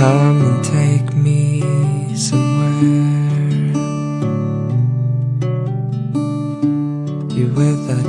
come and take me somewhere. You with that